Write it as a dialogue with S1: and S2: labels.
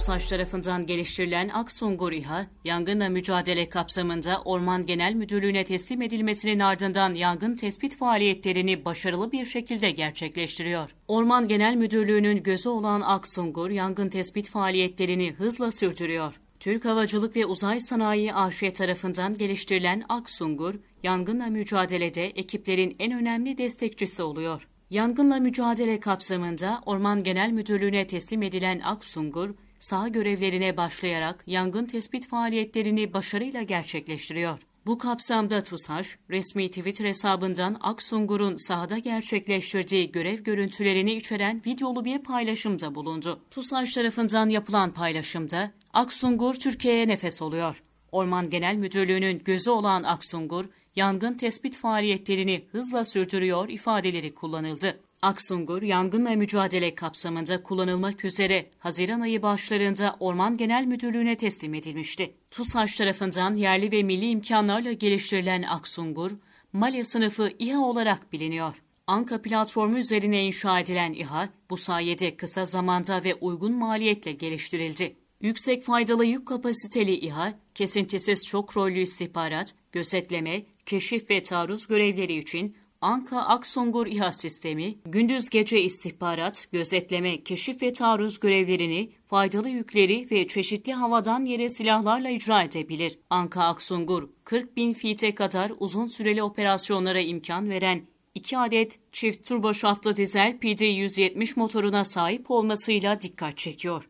S1: TUSAŞ tarafından geliştirilen Aksungur İHA, yangınla mücadele kapsamında Orman Genel Müdürlüğü'ne teslim edilmesinin ardından yangın tespit faaliyetlerini başarılı bir şekilde gerçekleştiriyor. Orman Genel Müdürlüğü'nün gözü olan Aksungur, yangın tespit faaliyetlerini hızla sürdürüyor. Türk Havacılık ve Uzay Sanayi AŞ tarafından geliştirilen Aksungur, yangınla mücadelede ekiplerin en önemli destekçisi oluyor. Yangınla mücadele kapsamında Orman Genel Müdürlüğü'ne teslim edilen Aksungur, saha görevlerine başlayarak yangın tespit faaliyetlerini başarıyla gerçekleştiriyor. Bu kapsamda TUSAŞ, resmi Twitter hesabından Aksungur'un sahada gerçekleştirdiği görev görüntülerini içeren videolu bir paylaşımda bulundu. TUSAŞ tarafından yapılan paylaşımda, Aksungur Türkiye'ye nefes oluyor. Orman Genel Müdürlüğü'nün gözü olan Aksungur, yangın tespit faaliyetlerini hızla sürdürüyor ifadeleri kullanıldı. Aksungur, yangınla mücadele kapsamında kullanılmak üzere Haziran ayı başlarında Orman Genel Müdürlüğü'ne teslim edilmişti. TUSAŞ tarafından yerli ve milli imkanlarla geliştirilen Aksungur, Mali sınıfı İHA olarak biliniyor. Anka platformu üzerine inşa edilen İHA, bu sayede kısa zamanda ve uygun maliyetle geliştirildi. Yüksek faydalı yük kapasiteli İHA, kesintisiz çok rollü istihbarat, gözetleme, keşif ve taarruz görevleri için Anka Aksungur İHA sistemi, gündüz gece istihbarat, gözetleme, keşif ve taarruz görevlerini, faydalı yükleri ve çeşitli havadan yere silahlarla icra edebilir. Anka Aksungur, 40 bin fite kadar uzun süreli operasyonlara imkan veren 2 adet çift turbo şaftlı dizel PD-170 motoruna sahip olmasıyla dikkat çekiyor.